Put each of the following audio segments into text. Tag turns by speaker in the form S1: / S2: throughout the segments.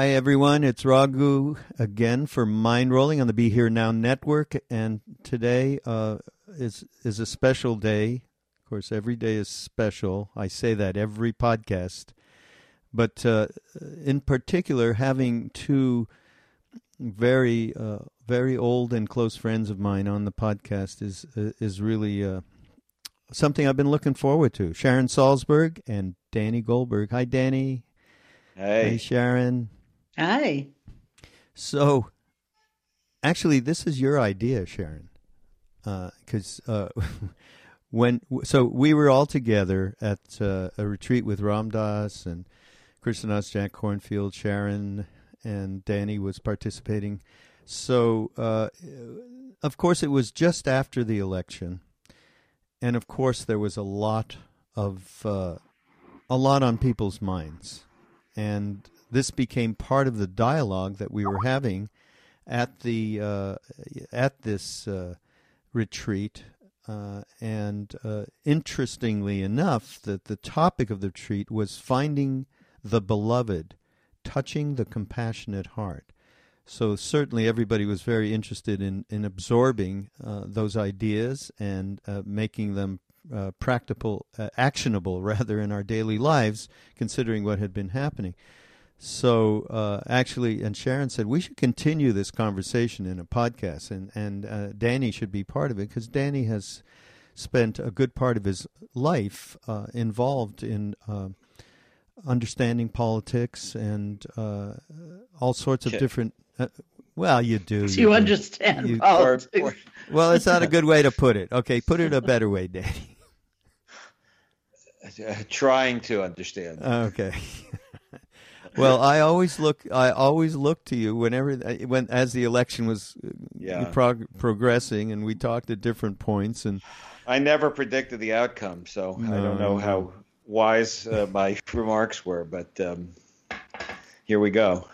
S1: Hi, everyone. It's Raghu again for Mind Rolling on the Be Here Now Network. And today uh, is, is a special day. Of course, every day is special. I say that every podcast. But uh, in particular, having two very, uh, very old and close friends of mine on the podcast is, is really uh, something I've been looking forward to. Sharon Salzberg and Danny Goldberg. Hi, Danny.
S2: Hey.
S1: Hey, Sharon.
S3: Hi.
S1: So, actually, this is your idea, Sharon, because uh, uh, when so we were all together at uh, a retreat with Ram Dass and Krishna Das, Jack Kornfield, Sharon, and Danny was participating. So, uh, of course, it was just after the election, and of course, there was a lot of uh, a lot on people's minds, and this became part of the dialogue that we were having at the uh, at this uh, retreat. Uh, and uh, interestingly enough, that the topic of the retreat was finding the beloved, touching the compassionate heart. So certainly everybody was very interested in in absorbing uh, those ideas and uh, making them practical, actionable rather in our daily lives, considering what had been happening. So uh, actually, and Sharon said we should continue this conversation in a podcast, and and uh, Danny should be part of it because Danny has spent a good part of his life uh, involved in uh, understanding politics and uh, all sorts of different. Uh, well, you do.
S3: You
S1: do.
S3: understand
S1: You-
S3: politics?
S2: Or- or-
S1: Well, it's not a good way to put it. Okay, put it a better way, Danny.
S2: uh, trying to understand.
S1: Okay. Well, I always look. I always look to you whenever, when as the election was uh,
S2: Yeah.
S1: prog- progressing, and we talked at different points. And
S2: I never predicted the outcome, so I don't know
S1: no.
S2: how wise uh, my remarks were, but um, here we go.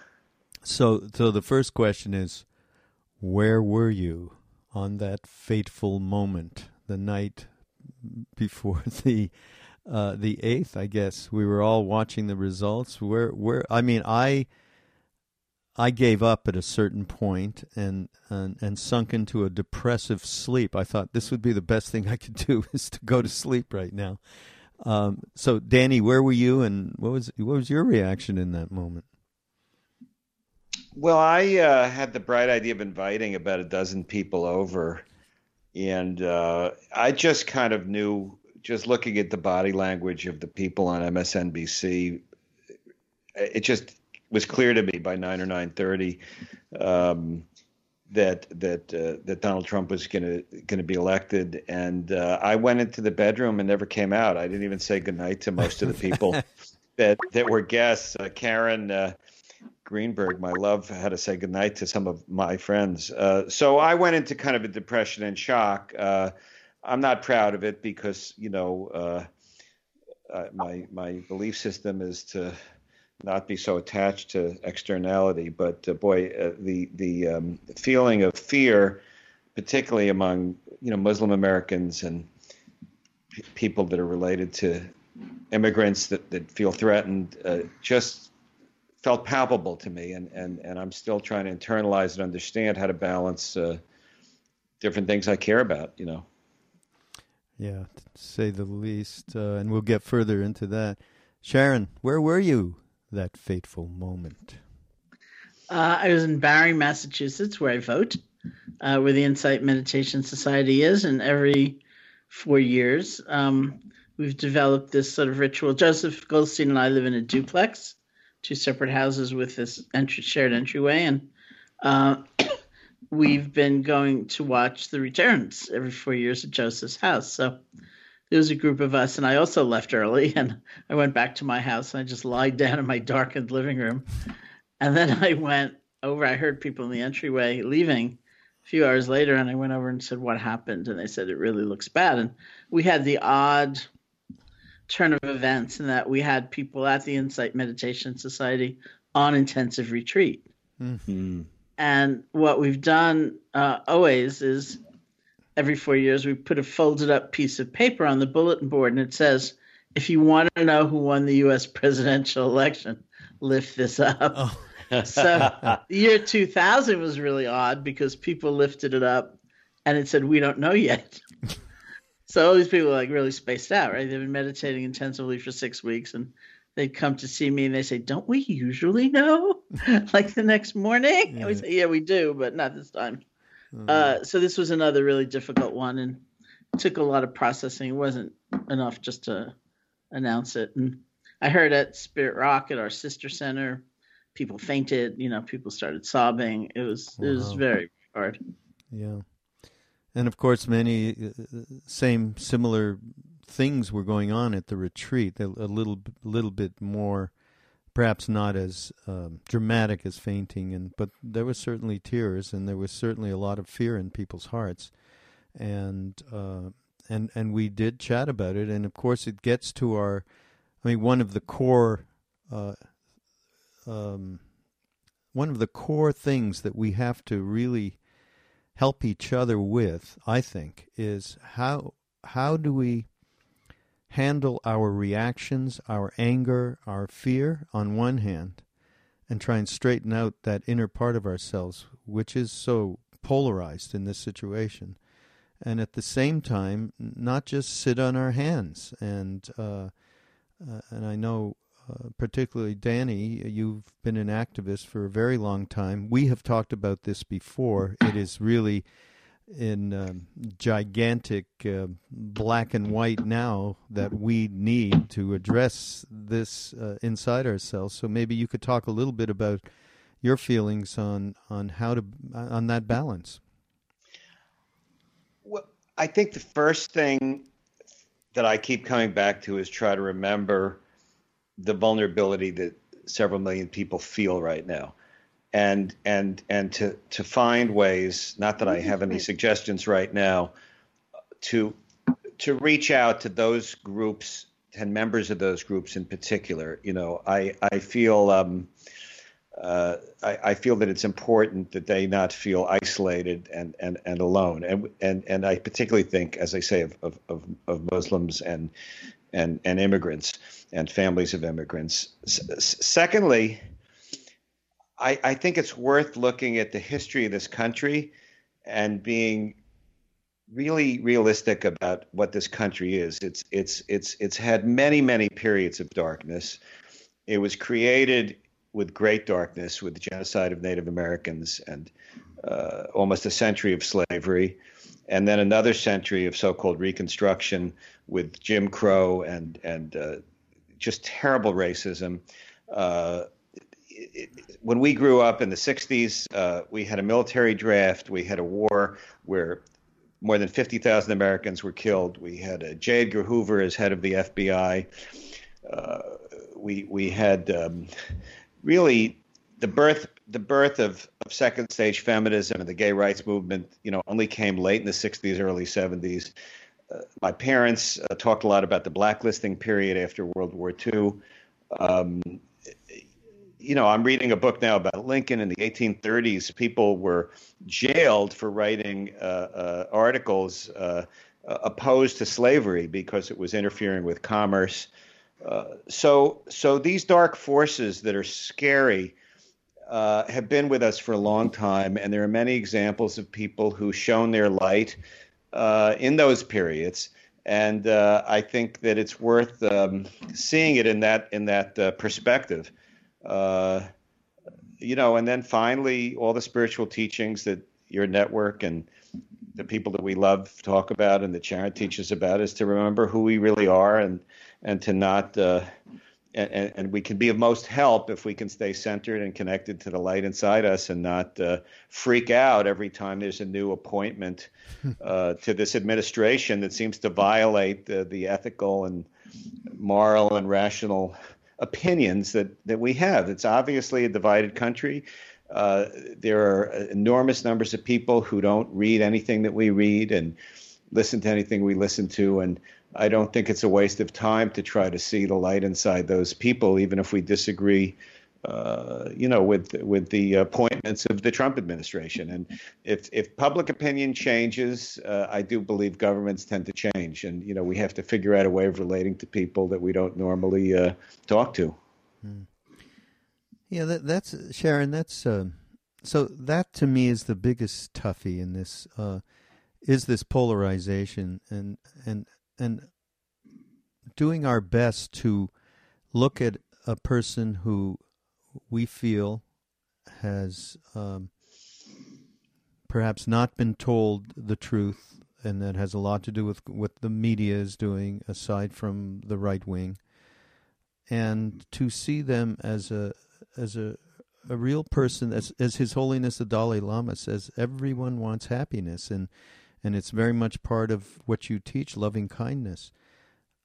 S1: so, so the first question is, where were you on that fateful moment, the night before the uh, the eighth? I guess we were all watching the results. Where, where? I mean, I. I gave up at a certain point and, and and sunk into a depressive sleep. I thought this would be the best thing I could do is to go to sleep right now. Um, so, Danny, where were you, and what was what was your reaction in that moment?
S2: Well, I uh, had the bright idea of inviting about a dozen people over, and uh, I just kind of knew, just looking at the body language of the people on MSNBC, it just was clear to me by nine or nine thirty um, that that uh, that Donald Trump was going to going to be elected, and uh, I went into the bedroom and never came out. I didn't even say goodnight to most of the people that that were guests. Uh, Karen. Uh, Greenberg, my love, had to say goodnight to some of my friends. Uh, so I went into kind of a depression and shock. I'm not proud of it because you know uh, uh, my my belief system is to not be so attached to externality. But uh, boy, uh, the the um, feeling of fear, particularly among you know Muslim Americans and p- people that are related to immigrants that, that feel threatened, uh, just felt palpable to me, and, and, and I'm still trying to internalize and understand how to balance uh, different things I care about. You know,
S1: Yeah, to say the least. Uh, and we'll get further into that. Sharon, where were you that fateful moment?
S3: Uh, I was in Barre, Massachusetts, where I vote, uh, where the Insight Meditation Society is, and every four years um, we've developed this sort of ritual. Joseph Goldstein and I live in a duplex, two separate houses with this entry, shared entryway, and uh, we've been going to watch the returns every four years at Joseph's house. So there was a group of us, and I also left early, and I went back to my house, and I just lied down in my darkened living room. And then I went over, I heard people in the entryway leaving a few hours later, and I went over and said, What happened? And they said, It really looks bad. And we had the odd turn of events in that we had people at the Insight Meditation Society on intensive retreat. Mm-hmm. And what we've done uh, always is every four years we put a folded up piece of paper on the bulletin board, and it says, If you want to know who won the U.S. presidential election, lift this up.
S1: Oh.
S3: so the year 2000 was really odd because people lifted it up and it said, We don't know yet. so all these people are like really spaced out, right? They've been meditating intensively for six weeks and they'd come to see me and they say, Don't we usually know? like the next morning? And we say, Yeah, we do, but not this time. Mm-hmm. Uh, so this was another really difficult one and took a lot of processing. It wasn't enough just to announce it. And I heard at Spirit Rock at our sister center, people fainted. You know, people started sobbing. It was wow. it was very hard.
S1: Yeah, and of course, many uh, same similar things were going on at the retreat. A, little little bit more, perhaps not as um, dramatic as fainting, and but there was certainly tears, and there was certainly a lot of fear in people's hearts, and. Uh, and and we did chat about it, and of course it gets to our I mean, one of the core, uh, um, one of the core things that we have to really help each other with, I think, is how how do we handle our reactions, our anger, our fear on one hand, and try and straighten out that inner part of ourselves, which is so polarized in this situation, and at the same time, not just sit on our hands and uh, uh, and I know uh, particularly Danny, you've been an activist for a very long time. We have talked about this before. It is really in um, gigantic uh, black and white now that we need to address this uh, inside ourselves. So maybe you could talk a little bit about your feelings on on how to on that balance.
S2: Well, I think the first thing that I keep coming back to is try to remember the vulnerability that several million people feel right now. And and and to to find ways, not that I have any suggestions right now, to to reach out to those groups and members of those groups in particular. You know, I I feel um, uh, I, I, feel that it's important that they not feel isolated and, and, and alone. And, and, and I particularly think, as I say, of, of, of Muslims and, and, and immigrants and families of immigrants. S- secondly, I, I think it's worth looking at the history of this country and being really realistic about what this country is. It's it's it's it's had many many periods of darkness. It was created with great darkness, with the genocide of Native Americans and uh, almost a century of slavery, and then another century of so-called Reconstruction with Jim Crow and and uh, just terrible racism. Uh, it, when we grew up in the 60s, uh, we had a military draft. We had a war where more than 50,000 Americans were killed. We had J. Edgar Hoover as head of the FBI. Uh, we we had um, really the birth the birth of, of second stage feminism and the gay rights movement, you know, only came late in the 60s, early 70s. Uh, my parents uh, talked a lot about the blacklisting period after World War II. Um, you know, I'm reading a book now about Lincoln in the 1830s. People were jailed for writing uh, uh articles uh, opposed to slavery because it was interfering with commerce. Uh, so, so these dark forces that are scary uh, have been with us for a long time, and there are many examples of people who shone their light uh, in those periods. And uh, I think that it's worth um, seeing it in that in that uh, perspective. You know, and then finally, all the spiritual teachings that your network and the people that we love talk about and the Sharon teaches about is to remember who we really are and and to not uh, and, and, we can be of most help if we can stay centered and connected to the light inside us and not uh, freak out every time there's a new appointment uh, to this administration that seems to violate the, the ethical and moral and rational opinions that, that we have. It's obviously a divided country. Uh, there are enormous numbers of people who don't read anything that we read and listen to anything we listen to. And I don't think it's a waste of time to try to see the light inside those people, even if we disagree. Uh, you know, with with the appointments of the Trump administration, and if if public opinion changes, uh, I do believe governments tend to change, and you know we have to figure out a way of relating to people that we don't normally uh, talk to. Hmm.
S1: Yeah, that, that's Sharon. That's uh, so. That to me is the biggest toughie in this. Uh, is this polarization and and and doing our best to look at a person who we feel has um, perhaps not been told the truth, and that has a lot to do with what the media is doing, aside from the right wing, and to see them as a as a a real person, as as His Holiness the Dalai Lama says, everyone wants happiness, and and it's very much part of what you teach, loving kindness.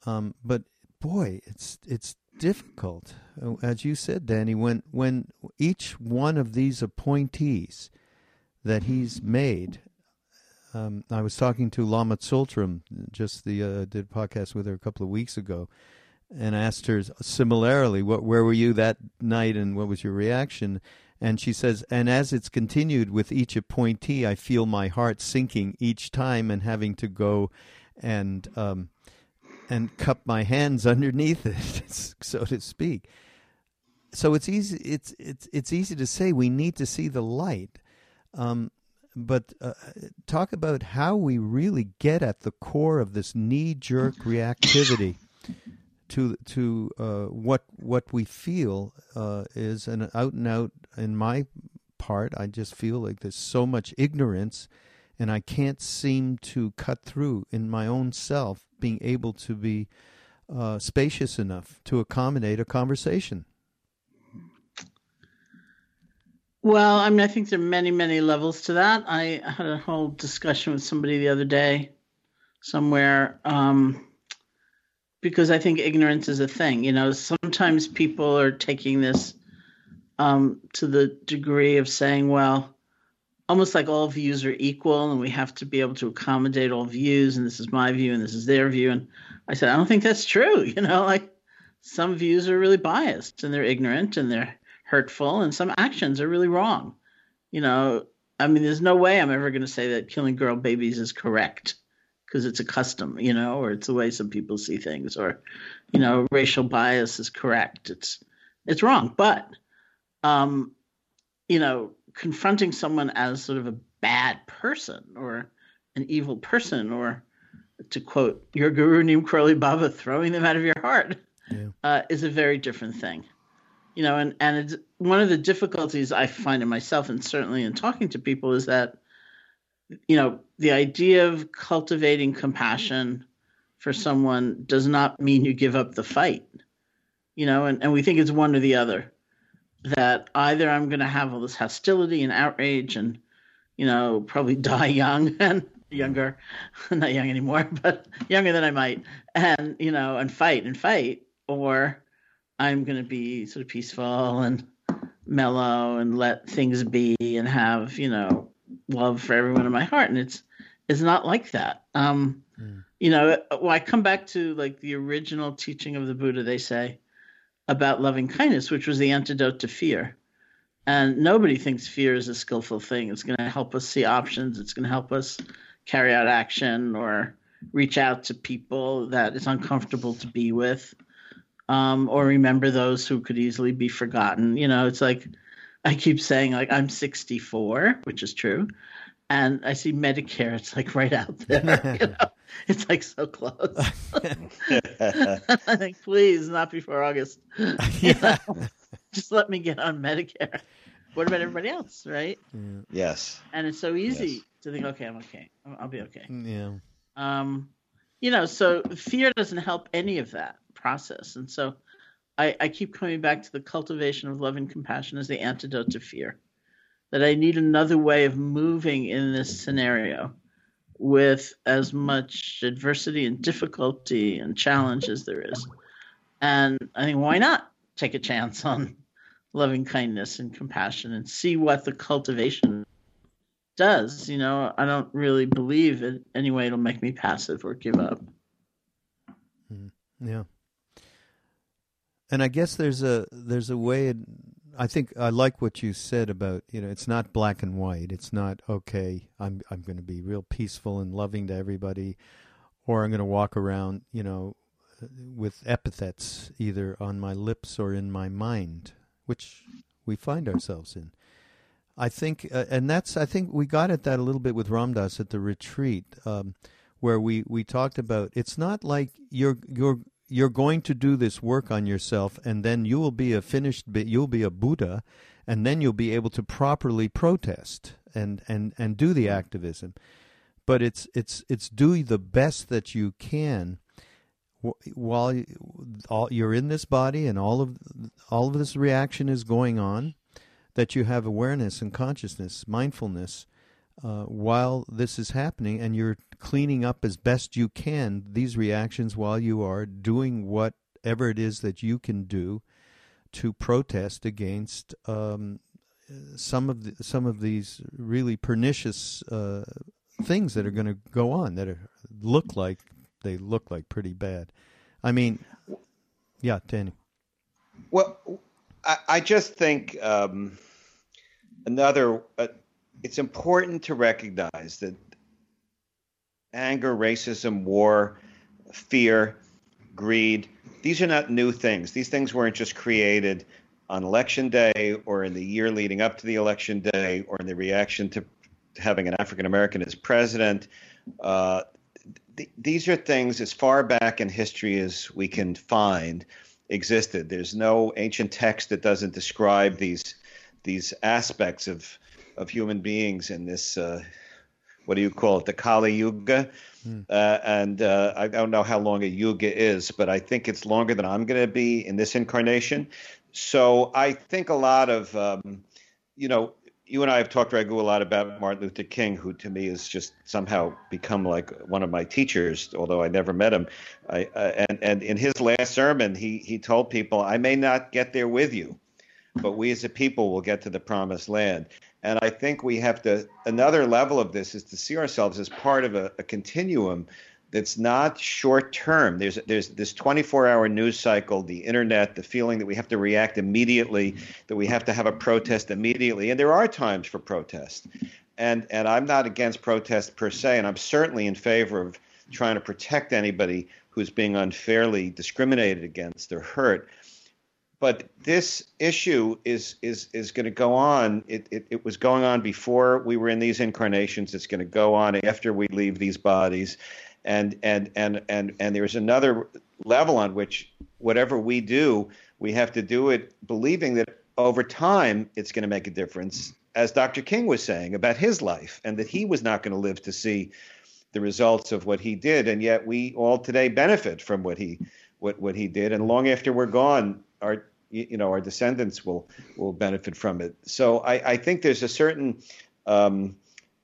S1: Um, but boy, it's it's difficult, uh, as you said, Danny. When when each one of these appointees that he's made, um, I was talking to Lama Tsultrim, just the uh, did podcast with her a couple of weeks ago, and asked her similarly, what where were you that night, and what was your reaction? And she says, and as it's continued with each appointee, I feel my heart sinking each time and having to go and um, and cup my hands underneath it, so to speak. So it's easy. It's it's it's easy to say we need to see the light, um, but uh, talk about how we really get at the core of this knee jerk reactivity to to uh, what what we feel uh, is an out and out. In my part, I just feel like there's so much ignorance, and I can't seem to cut through in my own self being able to be uh, spacious enough to accommodate a conversation.
S3: Well, I mean, I think there are many, many levels to that. I had a whole discussion with somebody the other day somewhere. Um, because I think ignorance is a thing. You know, sometimes people are taking this um, to the degree of saying, well, almost like all views are equal and we have to be able to accommodate all views and this is my view and this is their view. And I said, I don't think that's true. You know, like some views are really biased and they're ignorant and they're hurtful and some actions are really wrong. You know, I mean, there's no way I'm ever going to say that killing girl babies is correct because it's a custom, you know, or it's the way some people see things, or you know, racial bias is correct. It's it's wrong, but um, you know, confronting someone as sort of a bad person or an evil person, or to quote your guru Neem Karoli Baba, throwing them out of your heart, yeah. uh, is a very different thing. You know, and and it's one of the difficulties I find in myself, and certainly in talking to people, is that you know, the idea of cultivating compassion for someone does not mean you give up the fight. You know, and, and we think it's one or the other. That either I'm going to have all this hostility and outrage and, you know, probably die young and younger, not young anymore, but younger than I might, and, you know, and fight and fight, or I'm going to be sort of peaceful and mellow and let things be and have, you know, love for everyone in my heart, and it's it's not like that. Um, mm. You know, well, I come back to like the original teaching of the Buddha. They say about loving kindness, which was the antidote to fear. And nobody thinks fear is a skillful thing. It's going to help us see options. It's going to help us carry out action or reach out to people that it's uncomfortable to be with, um, or remember those who could easily be forgotten. You know, it's like I keep saying like I'm 64, which is true, and I see Medicare. It's like right out there. you know? It's like so close. I think, please, not before August. Yeah. Just let me get on Medicare. What about everybody else, right?
S2: Yeah. Yes.
S3: And it's so easy yes. to think, okay, I'm okay. I'll be okay.
S1: Yeah.
S3: Um, you know, so fear doesn't help any of that process, and so I, I keep coming back to the cultivation of love and compassion as the antidote to fear. That I need another way of moving in this scenario with as much adversity and difficulty and challenge as there is. And I think, why not take a chance on loving kindness and compassion and see what the cultivation does? You know, I don't really believe in any way it'll make me passive or give up.
S1: Mm-hmm. Yeah and I guess there's a there's a way. I think I like what you said about you know it's not black and white. It's not okay. I'm I'm going to be real peaceful and loving to everybody, or I'm going to walk around you know with epithets either on my lips or in my mind, which we find ourselves in. I think, uh, and that's I think we got at that a little bit with Ram Dass at the retreat, um, where we we talked about it's not like you're you're you're going to do this work on yourself, and then you will be a finished, bit. you'll be a Buddha, and then you'll be able to properly protest and and and do the activism. But it's it's it's do the best that you can while you're in this body and all of all of this reaction is going on that you have awareness and consciousness, mindfulness, uh, while this is happening, and you're cleaning up as best you can these reactions while you are doing whatever it is that you can do to protest against um, some of the, some of these really pernicious uh, things that are going to go on that are, look like they look like pretty bad. I mean, yeah, Danny.
S2: Well, I, I just think um, another. Uh, it's important to recognize that anger, racism, war, fear, greed. These are not new things. These things weren't just created on election day or in the year leading up to the election day or in the reaction to having an African American as president. Uh, th- these are things as far back in history as we can find existed. There's no ancient text that doesn't describe these these aspects of of human beings in this. Uh, what do you call it? The Kali Yuga. Mm. Uh, and uh, I don't know how long a yuga is, but I think it's longer than I'm going to be in this incarnation. So I think a lot of, um, you know, you and I have talked, Raghu, a lot about Martin Luther King, who to me has just somehow become like one of my teachers, although I never met him. I, uh, and, and in his last sermon, he, he told people, I may not get there with you, but we as a people will get to the promised land. And I think we have to, another level of this is to see ourselves as part of a, a continuum that's not short term. There's there's this 24 hour news cycle, the internet, the feeling that we have to react immediately, that we have to have a protest immediately, and there are times for protest. And and I'm not against protest per se, and I'm certainly in favor of trying to protect anybody who's being unfairly discriminated against or hurt. But this issue is is is going to go on. It, it, it was going on before we were in these incarnations. It's going to go on after we leave these bodies and and and and and there's another level on which whatever we do, we have to do it believing that over time it's going to make a difference, as Dr. King was saying about his life, and that he was not going to live to see the results of what he did, and yet we all today benefit from what he what what he did, and long after we're gone, our you know our descendants will will benefit from it. So I, I think there's a certain um,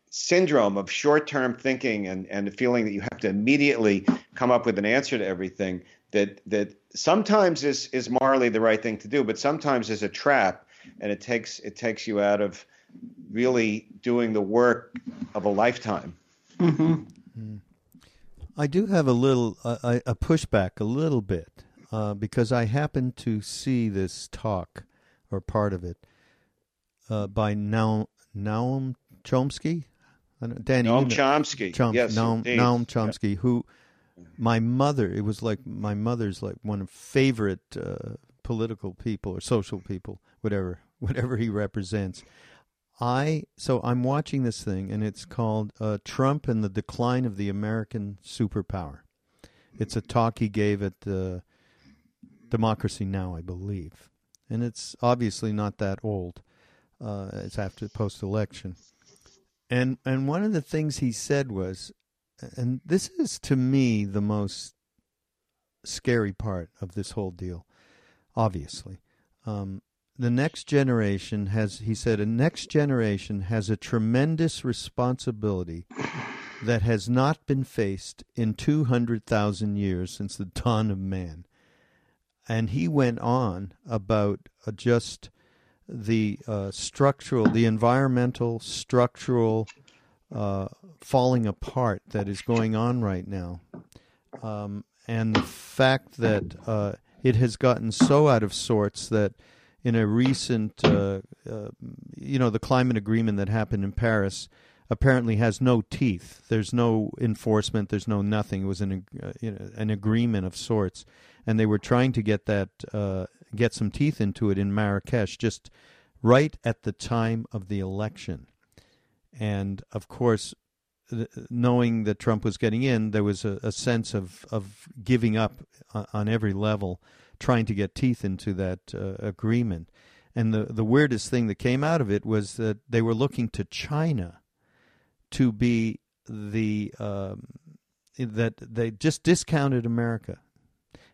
S2: syndrome of short-term thinking and, and the feeling that you have to immediately come up with an answer to everything that that sometimes is is morally the right thing to do, but sometimes is a trap, and it takes it takes you out of really doing the work of a lifetime.
S3: Mm-hmm.
S1: I do have a little uh, a pushback a little bit uh, because I happened to see this talk or part of it uh, by Noam Noam Chomsky. Danny,
S2: Noam Chomsky.
S1: Chom-
S2: yes,
S1: Noam, Noam Chomsky, yeah. who my mother, it was like my mother's like one of favorite uh, political people or social people, whatever, whatever he represents. I so I'm watching this thing, and it's called uh, Trump and the Decline of the American Superpower. It's a talk he gave at the Democracy Now, I believe, and it's obviously not that old. Uh, it's after post election and and one of the things he said was, and this is to me the most scary part of this whole deal. Obviously, um, the next generation has, he said, a next generation has a tremendous responsibility that has not been faced in 200,000 years since the dawn of man. And he went on about uh, just the uh, structural, the environmental, structural uh, falling apart that is going on right now, um, and the fact that uh, it has gotten so out of sorts that in a recent, uh, uh, you know, the climate agreement that happened in Paris apparently has no teeth. There's no enforcement. There's no nothing. It was an you know, an agreement of sorts, and they were trying to get that get some teeth into it in Marrakesh just right at the time of the election. And of course, knowing that Trump was getting in, there was a, a sense of, of giving up on every level, trying to get teeth into that uh, agreement. And the, the weirdest thing that came out of it was that they were looking to China to be the um, that they just discounted America,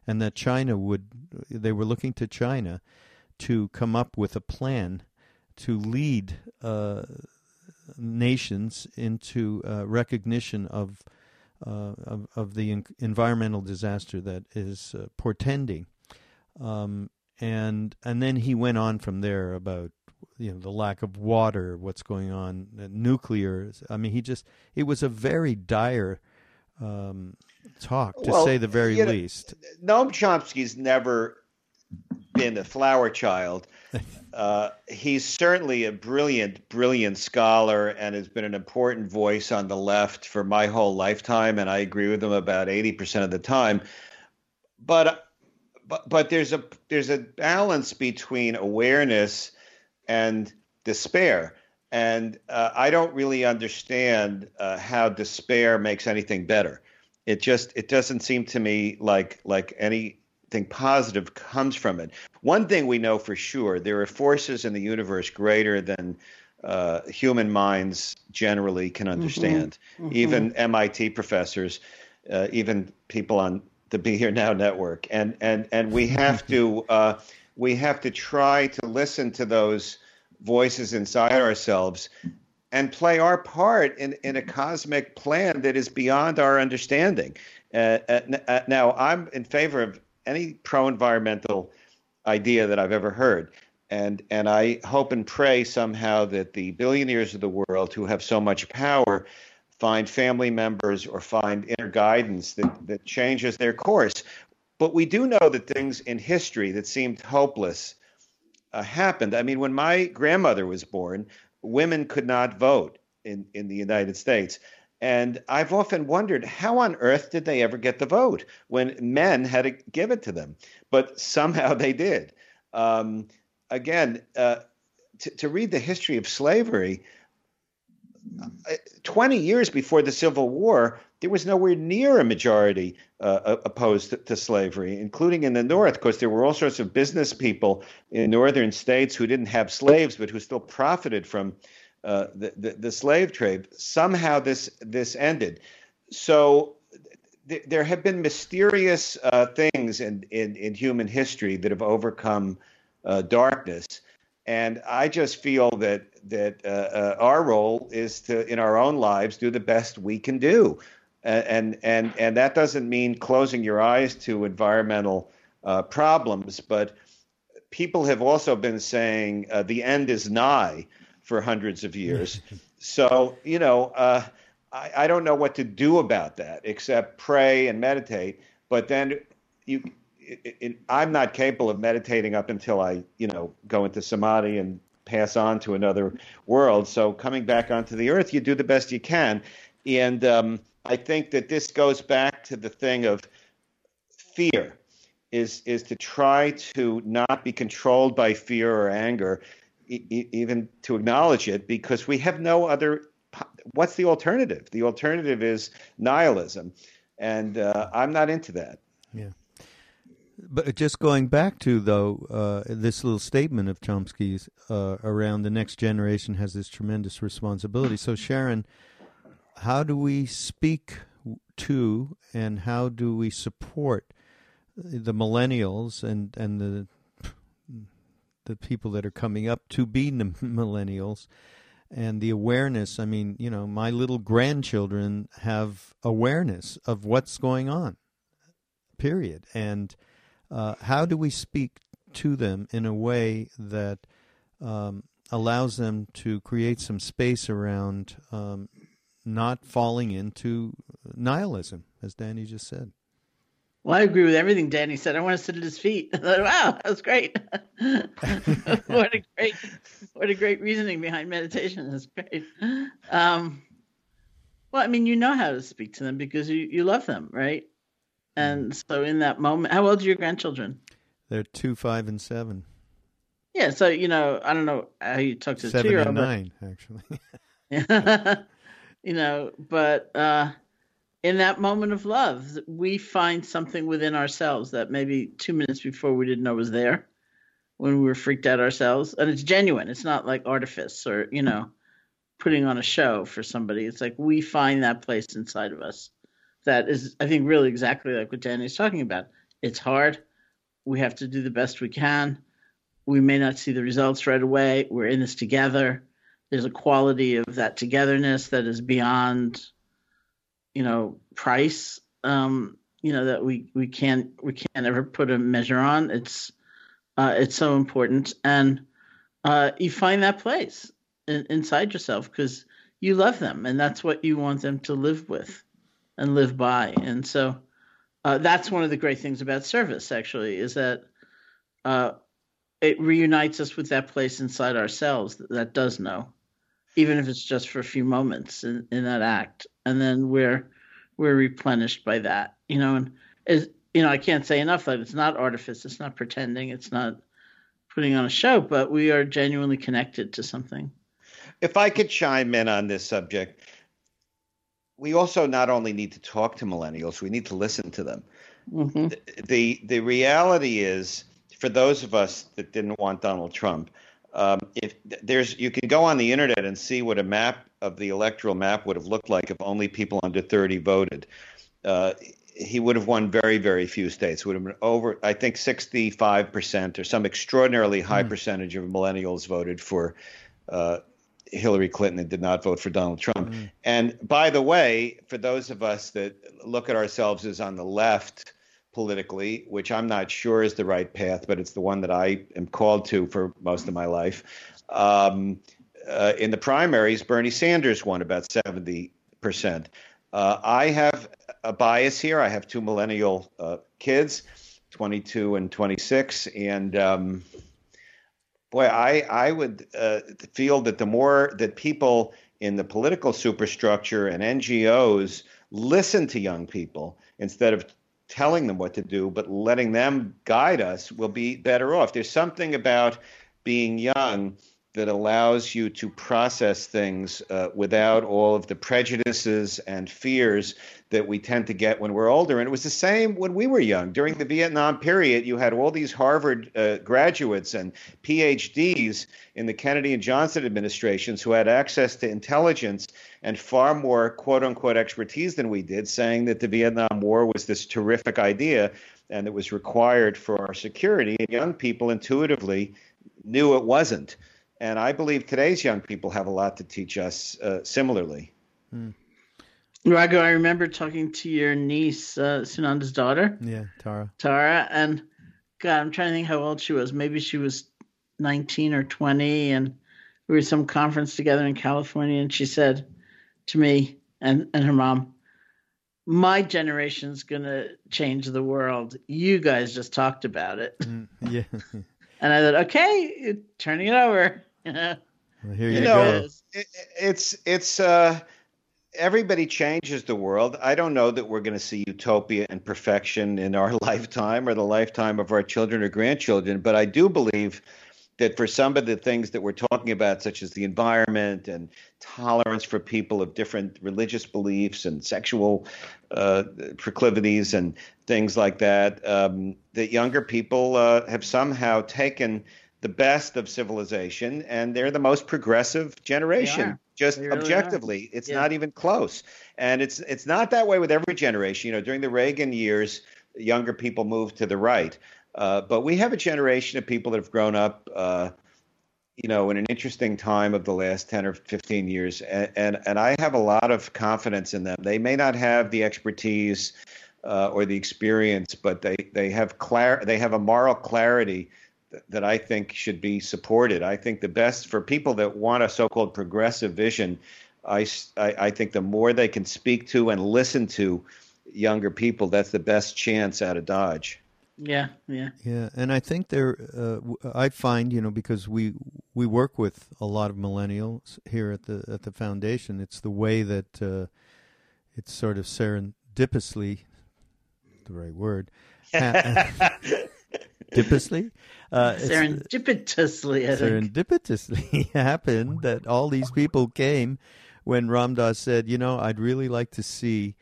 S1: and that China would they were looking to China to come up with a plan to lead uh, nations into uh, recognition of, uh, of, of the environmental disaster that is uh, portending. Um, and and then he went on from there about you know the lack of water, what's going on, uh, nuclear. I mean, he just it was a very dire um, talk to well, say the very you know, least.
S2: Noam Chomsky's never been a flower child. Uh, he's certainly a brilliant, brilliant scholar and has been an important voice on the left for my whole lifetime, and I agree with him about eighty percent of the time. But but but there's a there's a balance between awareness and despair. And uh, I don't really understand uh, how despair makes anything better. It just it doesn't seem to me like like anything positive comes from it. One thing we know for sure: there are forces in the universe greater than uh, human minds generally can mm-hmm. understand. Mm-hmm. Mm-hmm. Even MIT professors, uh, even people on the Be Here Now network, and and and we have to uh, we have to try to listen to those voices inside ourselves and play our part in, in a cosmic plan that is beyond our understanding. Uh, uh, uh now, I'm in favor of any pro environmental idea that I've ever heard. And, and I hope and pray somehow that the billionaires of the world who have so much power find family members or find inner guidance that, that changes their course. But we do know that things in history that seemed hopeless uh, happened. I mean, when my grandmother was born, women could not vote in, in the United States. And I've often wondered how on earth did they ever get the vote when men had to give it to them? But somehow they did. Um, again, uh, to, to read the history of slavery, uh, 20 years before the Civil War, there was nowhere near a majority uh, opposed to, to, slavery, including in the North, because there were all sorts of business people in northern states who didn't have slaves but who still profited from uh, the, the, the, slave trade. Somehow this this ended. So th- there have been mysterious uh, things in, in, in, human history that have overcome uh, darkness. And I just feel that that uh, uh, our role is to, in our own lives, do the best we can do and and and that doesn't mean closing your eyes to environmental uh, problems, but people have also been saying uh, the end is nigh for hundreds of years. so you know, uh, I, I, don't know what to do about that except pray and meditate. But then you. It, it, I'm not capable of meditating up until I, you know, go into samadhi and pass on to another world. So coming back onto the earth, you do the best you can, and um, I think that this goes back to the thing of fear is is to try to not be controlled by fear or anger e- even to acknowledge it because we have no other what's the alternative? The alternative is nihilism and uh, i'm not into that.
S1: Yeah. But just going back to though uh, this little statement of chomsky's uh, around the next generation has this tremendous responsibility. So sharon how do we speak to and how do we support the millennials and and the the people that are coming up to be millennials and the awareness? I mean you know my little grandchildren have awareness of what's going on period. And uh, how do we speak to them in a way that um, allows them to create some space around um, not falling into nihilism, as Danny just said.
S3: Well, I agree with everything Danny said. I want to sit at his feet. Thought, wow, that was great. what a great, what a great reasoning behind meditation. That's great. Um, well, I mean, you know how to speak to them because you, you love them, right? And mm. so, in that moment, how old are your grandchildren?
S1: They're two, five, and seven.
S3: Yeah, so you know, I don't know how you talk to
S1: Seven
S3: two-year-old,
S1: and nine, actually.
S3: you know, but uh, in that moment of love, we find something within ourselves that maybe two minutes before we didn't know was there when we were freaked out ourselves. And it's genuine. It's not like artifice or, you know, putting on a show for somebody. It's like we find that place inside of us that is, I think, really exactly like what Danny's talking about. It's hard. We have to do the best we can. We may not see the results right away. We're in this together there's a quality of that togetherness that is beyond you know price um you know that we we can't we can't ever put a measure on. It's uh it's so important. And uh you find that place in, inside yourself because you love them and that's what you want them to live with and live by. And so uh, that's one of the great things about service actually is that uh, it reunites us with that place inside ourselves that, that does know even if it's just for a few moments in, in that act. And then we're we're replenished by that you know and is you know i can't say enough that it's not artifice. It's not pretending. It's not putting on a show but we are genuinely connected to something.
S2: If I could chime in on this subject, we also not only need to talk to millennials, we need to listen to them.
S3: hmm
S2: the the reality is for those of us that didn't want Donald Trump, um, if there's you can go on the internet and see what a map of the electoral map would have looked like if only people under 30 voted. Uh, he would have won very very few states. Would have been over I think 65 percent or some extraordinarily high percentage of millennials voted for. Uh, Hillary Clinton and did not vote for Donald Trump. And by the way, for those of us that look at ourselves as on the left politically, which I'm not sure is the right path, but it's the one that I am called to for most of my life. Um, uh, in the primaries, Bernie Sanders won about 70%. Uh, I have a bias here. I have two millennial uh, kids, 22 and 26, and um, boy, I I would uh, feel that the more that people in the political superstructure and NGOs listen to young people instead of telling them what to do, but letting them guide us, we'll be better off. There's something about being young that allows you to process things uh, without all of the prejudices and fears that we tend to get when we're older. And it was the same when we were young. During the Vietnam period, you had all these Harvard uh, graduates and PhDs in the Kennedy and Johnson administrations who had access to intelligence and far more quote unquote expertise than we did, saying that the Vietnam War was this terrific idea and it was required for our security. And young people intuitively knew it wasn't. And I believe today's young people have a lot to teach us uh, similarly.
S3: Raghu, I remember talking to your niece, uh, Sunanda's daughter,
S1: yeah, Tara.
S3: Tara, and God, I'm trying to think how old she was. Maybe she was 19 or 20, and we were at some conference together in California, and she said to me and, and her mom, My generation's going to change the world. You guys just talked about it.
S1: Mm, yeah.
S3: And I thought, okay, turning it over.
S1: Well, here you,
S2: You know,
S1: go.
S2: it, it's it's uh, everybody changes the world. I don't know that we're going to see utopia and perfection in our lifetime or the lifetime of our children or grandchildren, but I do believe that for some of the things that we're talking about, such as the environment and tolerance for people of different religious beliefs and sexual uh, proclivities and things like that, um, that younger people uh, have somehow taken the best of civilization and they're the most progressive generation just
S3: really are.
S2: objectively. It's
S3: Yeah.
S2: not even close. And it's it's not that way with every generation. You know during the reagan years younger people moved to the right. Uh, but we have a generation of people that have grown up uh, you know in an interesting time of the last 10 or 15 years and, and and i have a lot of confidence in them. They may not have the expertise uh, or the experience but they they have clar- they have a moral clarity that- that I think should be supported. I think the best for people that want a so-called progressive vision, I I think the more they can speak to and listen to younger people, that's the best chance out of Dodge.
S3: yeah, yeah.
S1: Yeah, and I think there, uh, w- I find you know because we we work with a lot of millennials here at the at the foundation. It's the way that uh, it's sort of serendipitously, the right word, ha- serendipitously.
S3: Uh, serendipitously,
S1: serendipitously happened that all these people came when Ram Dass said, "You know, I'd really like to see."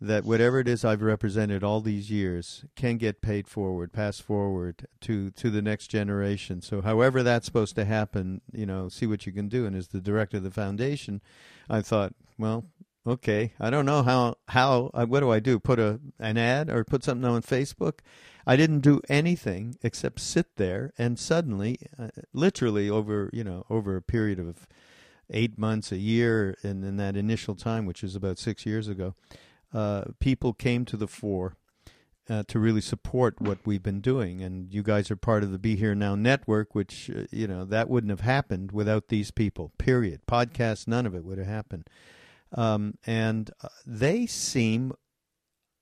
S1: that whatever it is I've represented all these years can get paid forward, passed forward to to the next generation. So, however that's supposed to happen, you know, see what you can do. And as the director of the foundation, I thought, well, okay, I don't know how how uh, what do I do? Put a an ad or put something on Facebook? I didn't do anything except sit there, and suddenly, uh, literally over you know over a period of eight months, a year, and in that initial time, which is about six years ago uh, people came to the fore uh, to really support what we've been doing. And you guys are part of the Be Here Now network, which, uh, you know, that wouldn't have happened without these people, period. Podcasts, none of it would have happened. Um, and uh, they seem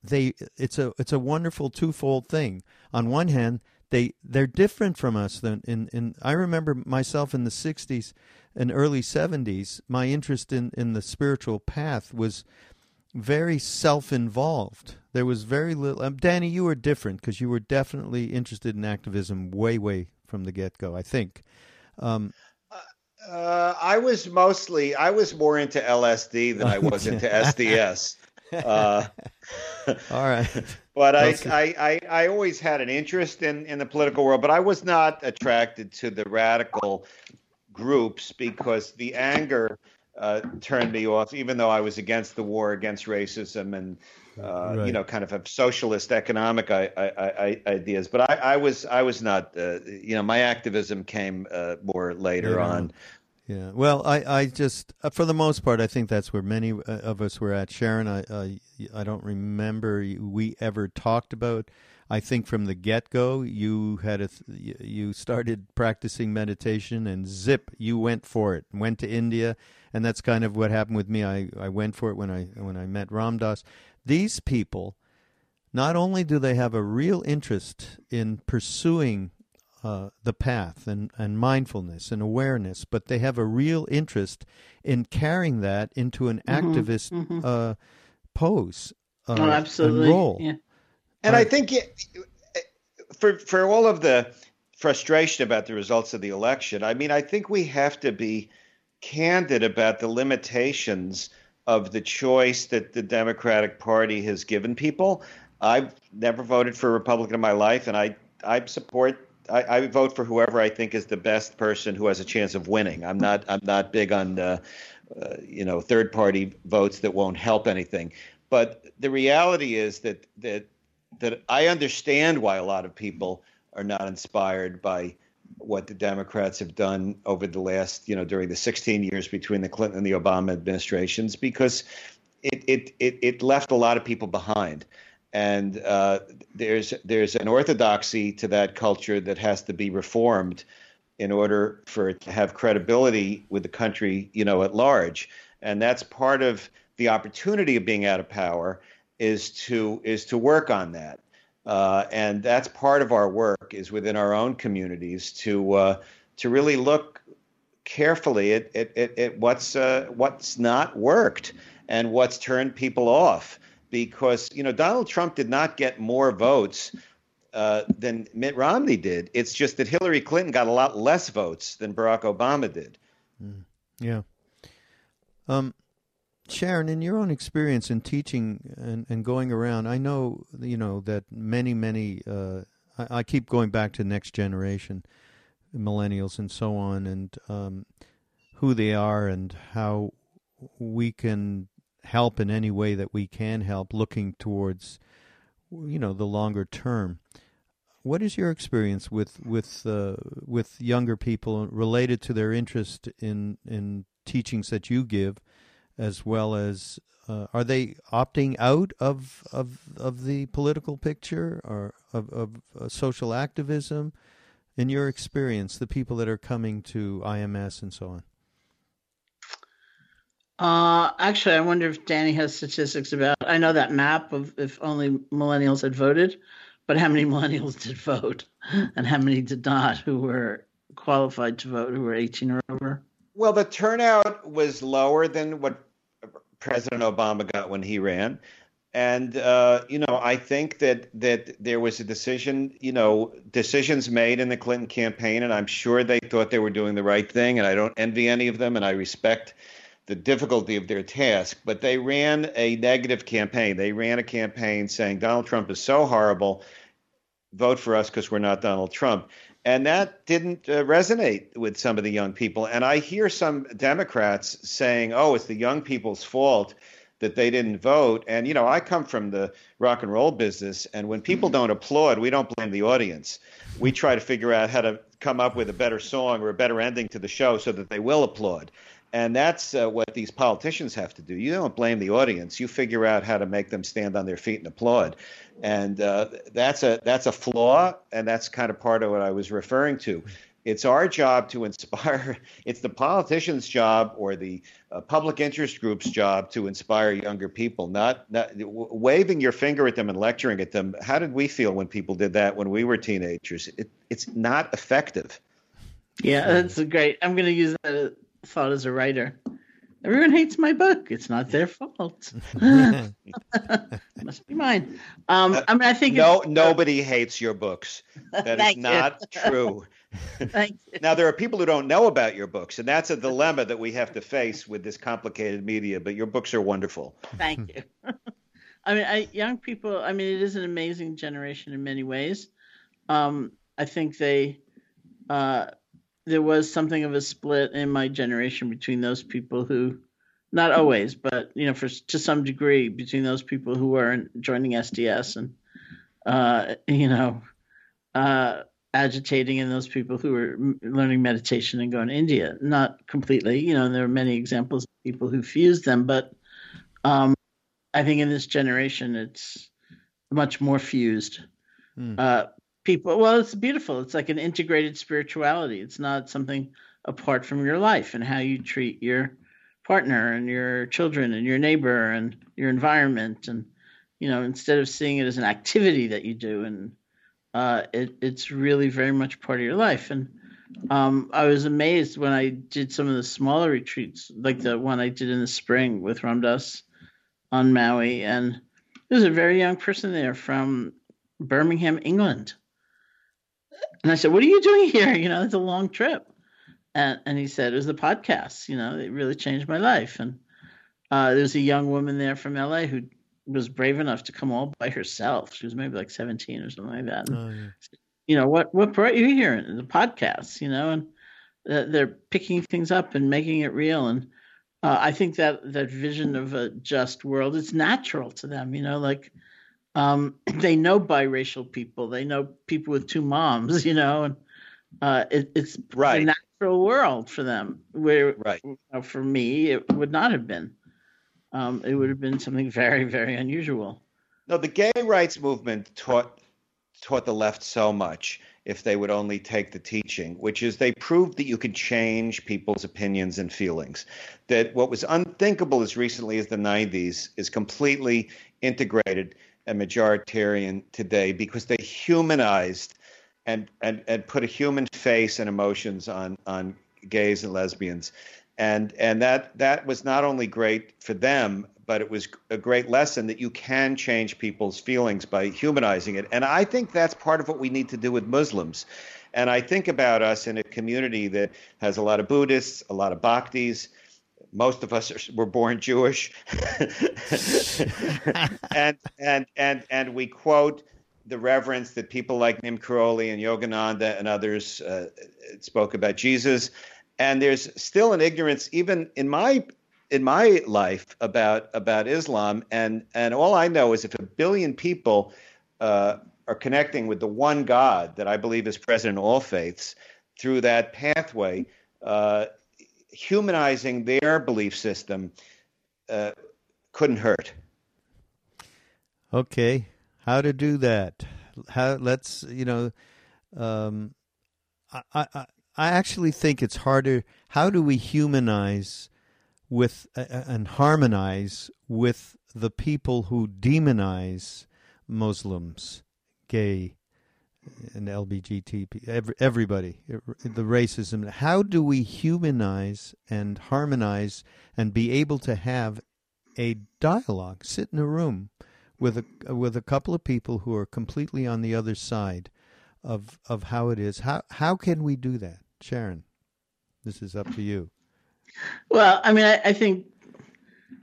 S1: they it's a it's a wonderful twofold thing. On one hand, they they're different from us than in, in I remember myself in the 60s and early 70s my interest in in the spiritual path was very self-involved. There was very little. Um, Danny, you were different because you were definitely interested in activism way, way from the get-go. I think. Um,
S2: uh, uh I was mostly. I was more into LSD than I was into SDS. Uh,
S1: All right.
S2: But I, I, I, I, always had an interest in, in the political world, but I was not attracted to the radical groups because the anger uh, turned me off, even though I was against the war against racism and uh, right. you know, kind of a socialist economic I, I, I, ideas. But I, I, was I was not, uh, you know, my activism came uh, more later yeah. on.
S1: Yeah. Well, I, I just, uh, for the most part, I think that's where many uh, of us were at. Sharon, I, I, I don't remember we ever talked about. I think from the get go, you had a, you started practicing meditation, and zip, you went for it. Went to India and that's kind of what happened with me. I, I went for it when I when I met Ram Dass. These people, not only do they have a real interest in pursuing uh, the path and, and mindfulness and awareness, but they have a real interest in carrying that into an mm-hmm, activist mm-hmm. Uh, pose. Uh,
S3: oh, absolutely.
S1: And role.
S3: Yeah.
S2: And I think it, for for all of the frustration about the results of the election, I mean, I think we have to be candid about the limitations of the choice that the Democratic Party has given people. I've never voted for a Republican in my life, and I I support. I, I vote for whoever I think is the best person who has a chance of winning. I'm not I'm not big on uh, uh, you know third party votes that won't help anything. But the reality is that that that I understand why a lot of people are not inspired by what the Democrats have done over the last, you know, during the 16 years between the Clinton and the Obama administrations, because it it it, it left a lot of people behind, and uh, there's there's an orthodoxy to that culture that has to be reformed in order for it to have credibility with the country, you know, at large, and that's part of the opportunity of being out of power is to is to work on that uh, and that's part of our work is within our own communities to uh, to really look carefully at, at, at, at what's uh, what's not worked and what's turned people off. Because you know Donald Trump did not get more votes uh, than Mitt Romney did. It's just that Hillary Clinton got a lot less votes than Barack Obama did.
S1: Mm. Yeah. Um, Sharon, in your own experience in teaching and, and going around, I know you know that many, many. Uh, I, I, keep going back to next generation, millennials, and so on, and um, who they are and how we can help in any way that we can help, looking towards, you know, the longer term. What is your experience with with uh, with younger people related to their interest in in teachings that you give? as well as uh, are they opting out of of of the political picture or of of uh, social activism? In your experience, the people that are coming to IMS and so on.
S3: Uh, actually, I wonder if Danny has statistics about. I know that map of if only millennials had voted, but how many millennials did vote, and how many did not, who were qualified to vote, who were 18 or over?
S2: Well, the turnout was lower than what President Obama got when he ran. And uh, you know, I think that that there was a decision, you know, decisions made in the Clinton campaign, and I'm sure they thought they were doing the right thing, and I don't envy any of them, and I respect the difficulty of their task. But they ran a negative campaign. They ran a campaign saying Donald Trump is so horrible, vote for us because we're not Donald Trump. And that didn't uh, resonate with some of the young people. And I hear some Democrats saying, oh, it's the young people's fault that they didn't vote. And, you know, I come from the rock and roll business, and when people don't applaud, we don't blame the audience. We try to figure out how to come up with a better song or a better ending to the show so that they will applaud. And that's uh, what these politicians have to do. You don't blame the audience. You figure out how to make them stand on their feet and applaud. And uh, that's a that's a flaw, and that's kind of part of what I was referring to. It's our job to inspire. It's the politician's job or the uh, public interest group's job to inspire younger people, not, not w- waving your finger at them and lecturing at them. How did we feel when people did that when we were teenagers? It, it's not effective.
S3: Yeah, that's great. I'm going to use that thought as a writer. Everyone hates my book. It's not their fault. Must be mine. Um, I mean, I think
S2: no, nobody hates your books. That is not true. now there are people who don't know about your books, and that's a dilemma that we have to face with this complicated media. But your books are wonderful.
S3: Thank you. I mean, I, young people. I mean, it is an amazing generation in many ways. Um, I think they. Uh, there was something of a split in my generation between those people who, not always, but you know, for to some degree, between those people who were joining SDS and, uh, you know, uh, agitating and those people who were learning meditation and going to India. Not completely, you know, there are many examples of people who fused them, but um, I think in this generation it's much more fused. Mm. Uh, people, well, it's beautiful. It's like an integrated spirituality. It's not something apart from your life and how you treat your partner and your children and your neighbor and your environment and you know instead of seeing it as an activity that you do and uh, it, it's really very much part of your life. And um, I was amazed when I did some of the smaller retreats, like the one I did in the spring with Ram Dass on Maui. And there's a very young person there from Birmingham, England. And I said, What are you doing here? You know, it's a long trip. And, and he said, It was the podcast. You know, it really changed my life. And uh, there's a young woman there from LA who was brave enough to come all by herself. She was maybe like 17 or something like that. Oh, yeah. You know, what, what brought you here? The podcast, you know, and uh, they're picking things up and making it real. And uh, I think that that vision of a just world is natural to them, you know, like um, they know biracial people, they know people with two moms, you know, and uh, it, it's right. a natural world for them. Where right. You know, for me, it would not have been um, it would have been something very, very unusual.
S2: No, the gay rights movement taught taught the left so much if they would only take the teaching, which is they proved that you could change people's opinions and feelings. That what was unthinkable as recently as the 90s is completely integrated and majoritarian today because they humanized and, and, and put a human face and emotions on, on gays and lesbians. And and that that was not only great for them but it was a great lesson that you can change people's feelings by humanizing it. And i think that's part of what we need to do with muslims. And i think about us in a community that has a lot of buddhists a lot of bhaktis most of us are, were born Jewish, and and and and we quote the reverence that people like Neem Karoli and Yogananda and others uh, spoke about Jesus. And there's still an ignorance even in my in my life about about Islam, and and all I know is if a billion people uh, are connecting with the one God that I believe is present in all faiths through that pathway, uh, humanizing their belief system uh, couldn't hurt.
S1: Okay, how to do that? How let's you know. Um, I, I I actually think it's harder. How do we humanize with uh, and harmonize with the people who demonize Muslims, gay, and LBGT, every, everybody, the racism? How do we humanize and harmonize and be able to have a dialogue, sit in a room with a with a couple of people who are completely on the other side of of how it is. How how can we do that, Sharon? This is up to you.
S3: Well, I mean, I, I think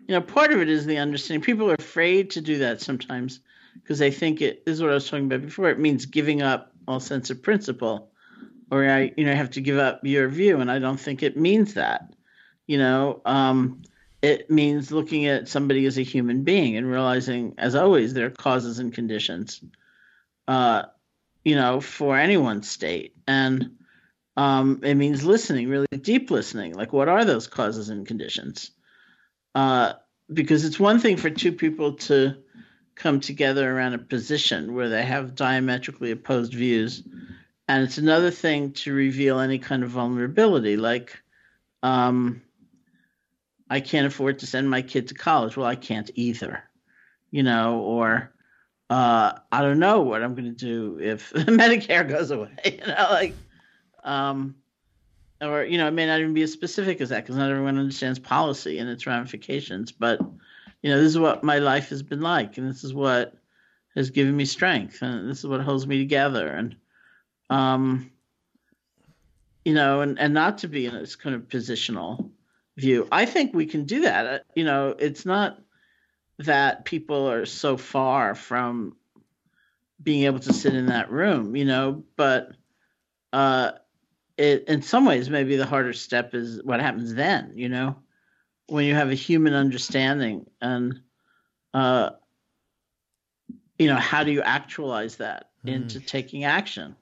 S3: you know part of it is the understanding. People are afraid to do that sometimes because I think it is what I was talking about before. It means giving up all sense of principle, or I you know have to give up your view, and I don't think it means that. You know, um, it means looking at somebody as a human being and realizing, as always, there are causes and conditions. Uh, you know, for anyone's state, and um, it means listening, really deep listening. Like, what are those causes and conditions? Uh, because it's one thing for two people to come together around a position where they have diametrically opposed views. And it's another thing to reveal any kind of vulnerability, like, um, I can't afford to send my kid to college. Well, I can't either, you know, or uh, I don't know what I'm going to do if Medicare goes away, you know, like, um, or, you know, it may not even be as specific as that because not everyone understands policy and its ramifications. But you know, this is what my life has been like, and this is what has given me strength, and this is what holds me together, and um, you know, and and not to be in this kind of positional view. I think we can do that. Uh, you know, it's not that people are so far from being able to sit in that room, you know, but uh, it in some ways maybe the harder step is what happens then, you know when you have a human understanding and uh, you know how do you actualize that mm. into taking action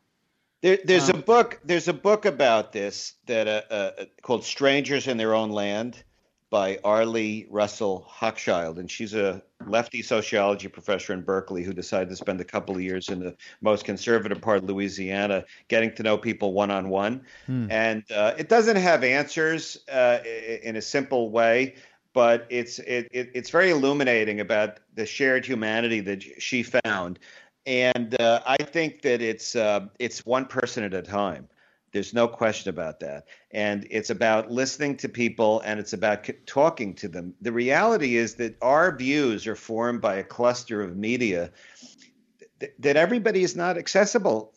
S2: there, there's um, a book there's a book about this that uh, uh, called strangers in their own land by Arlie Russell Hochschild, and she's a lefty sociology professor in Berkeley who decided to spend a couple of years in the most conservative part of Louisiana, getting to know people one on one. And uh, it doesn't have answers uh, in a simple way, but it's it, it, it's very illuminating about the shared humanity that she found. And uh, I think that it's uh, it's one person at a time. There's no question about that. And it's about listening to people and it's about talking to them. The reality is that our views are formed by a cluster of media that everybody is not accessible.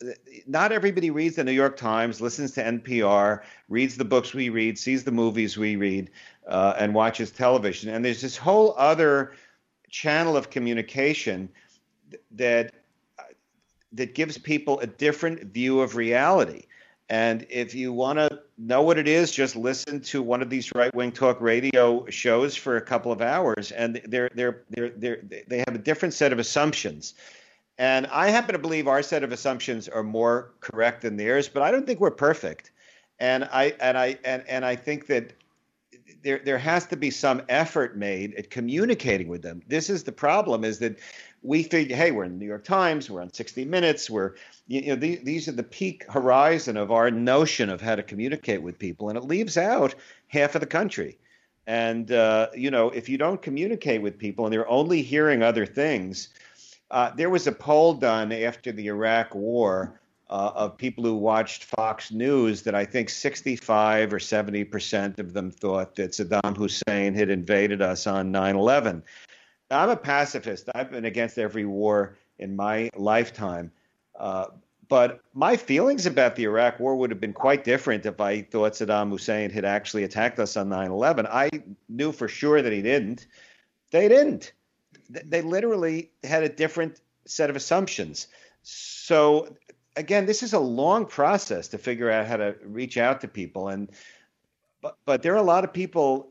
S2: Not everybody reads the New York Times, listens to NPR, reads the books we read, sees the movies we read, uh, and watches television. And there's this whole other channel of communication that that gives people a different view of reality. And if you want to know what it is, just listen to one of these right-wing talk radio shows for a couple of hours, and they're they're they're they're they have a different set of assumptions. And I happen to believe our set of assumptions are more correct than theirs, but I don't think we're perfect. And I and I and and I think that there there has to be some effort made at communicating with them. This is the problem: is that we think, hey, we're in the New York Times, we're on 60 Minutes, we're you know these, these are the peak horizon of our notion of how to communicate with people, and it leaves out half of the country. And uh, you know, if you don't communicate with people and they're only hearing other things, uh, there was a poll done after the Iraq War uh, of people who watched Fox News that I think 65 or 70 percent of them thought that Saddam Hussein had invaded us on 9 11. I'm a pacifist. I've been against every war in my lifetime. Uh, but my feelings about the Iraq War would have been quite different if I thought Saddam Hussein had actually attacked us on 9 11. I knew for sure that he didn't. They didn't. They literally had a different set of assumptions. So, again, this is a long process to figure out how to reach out to people. And but, but there are a lot of people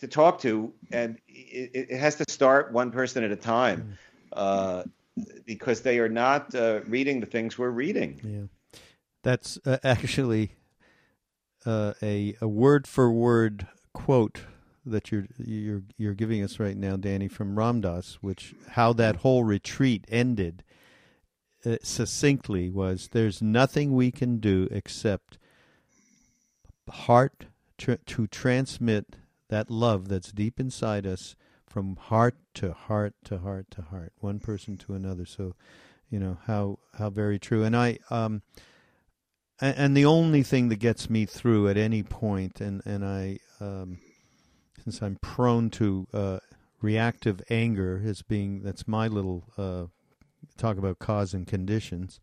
S2: to talk to, and it, it has to start one person at a time uh, because they are not uh, reading the things we're reading.
S1: Yeah, that's uh, actually uh, a a word for word quote that you're you're you're giving us right now, Danny, from Ram Dass, which how that whole retreat ended uh, succinctly was: "There's nothing we can do except heart tr- to transmit that love that's deep inside us from heart to heart to heart to heart, one person to another. So, you know how how very true. And I um, and, the only thing that gets me through at any point, and and I um, since I'm prone to uh, reactive anger as being that's my little uh, talk about cause and conditions.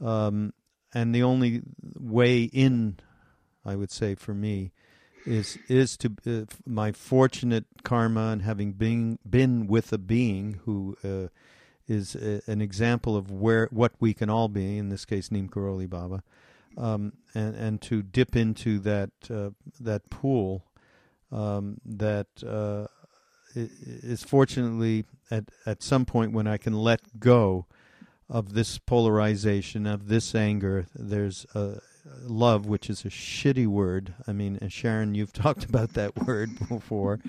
S1: Um, and the only way in, I would say for me, is is to uh, my fortunate karma and having been been with a being who uh, is a, an example of where what we can all be. In this case, Neem Karoli Baba, um, and and to dip into that uh, that pool um, that uh, is fortunately at at some point when I can let go of this polarization of this anger. There's a love, which is a shitty word. I mean, Sharon, you've talked about that word before.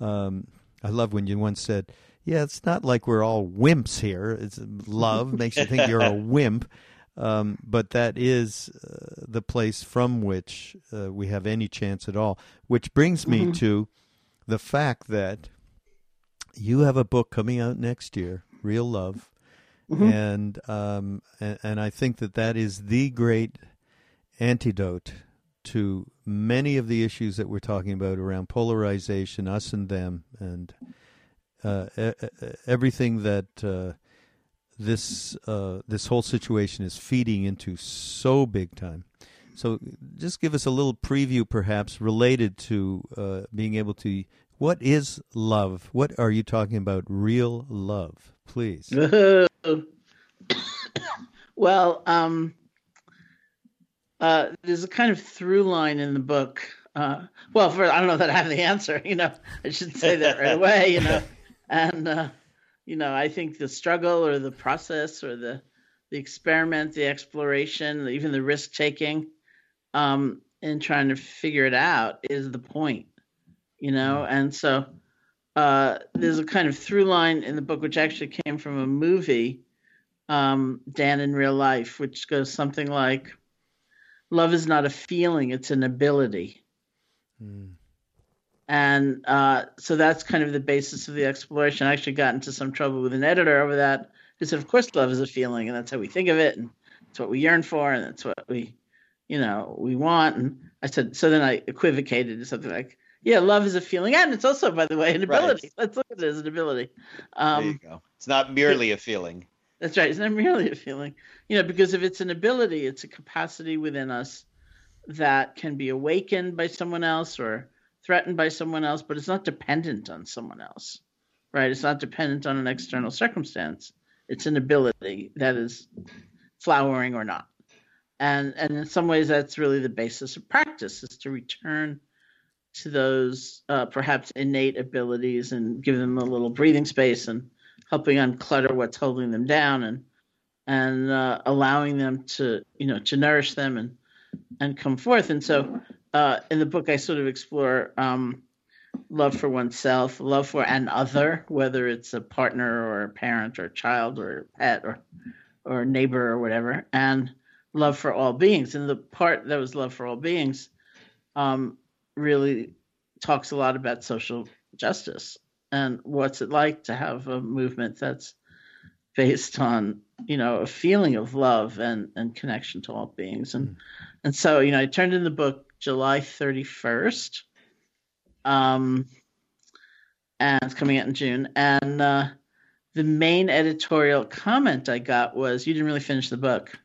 S1: Um, I love when you once said, "Yeah, it's not like we're all wimps here. It's love makes you think you're a wimp." Um, but that is uh, the place from which uh, we have any chance at all. Which brings me mm-hmm. to the fact that you have a book coming out next year, Real Love, mm-hmm. and, um, and and I think that that is the great antidote to many of the issues that we're talking about around polarization, us and them, and uh, everything that uh, this uh, this whole situation is feeding into so big time. So, just give us a little preview, perhaps related to uh, being able to. What is love? What are you talking about? Real love, please.
S3: well, um, uh, there's a kind of through line in the book. Uh, well, for I don't know that I have the answer. You know, I should say that right away. You know, and uh, you know, I think the struggle or the process or the the experiment, the exploration, even the risk taking, um, in trying to figure it out is the point. You know, mm. and so uh, there's a kind of through line in the book, which actually came from a movie, um, Dan in Real Life, which goes something like love is not a feeling, it's an ability. Mm. And uh, so that's kind of the basis of the exploration. I actually got into some trouble with an editor over that. He said, Of course, love is a feeling, and that's how we think of it, and it's what we yearn for, and that's what we, you know, we want. And I said, So then I equivocated to something like, Yeah, love is a feeling, and it's also, by the way, an ability. Right. Let's look at it as an ability.
S2: Um, there you go. It's not merely a feeling.
S3: That's right. It's not merely a feeling. You know, because if it's an ability, it's a capacity within us that can be awakened by someone else or threatened by someone else, but it's not dependent on someone else, right? It's not dependent on an external circumstance. It's an ability that is flowering or not. And, and in some ways, that's really the basis of practice is to return to those uh, perhaps innate abilities and give them a little breathing space and helping unclutter what's holding them down and and uh, allowing them to you know to nourish them and and come forth. And so uh, in the book, I sort of explore um, love for oneself, love for an other, whether it's a partner or a parent or a child or a pet or or neighbor or whatever, and love for all beings. And the part that was love for all beings um, really talks a lot about social justice and what's it like to have a movement that's based on you know a feeling of love and and connection to all beings. And mm. and so you know i turned in the book july 31st um and it's coming out in june. And uh the main editorial comment i got was you didn't really finish the book.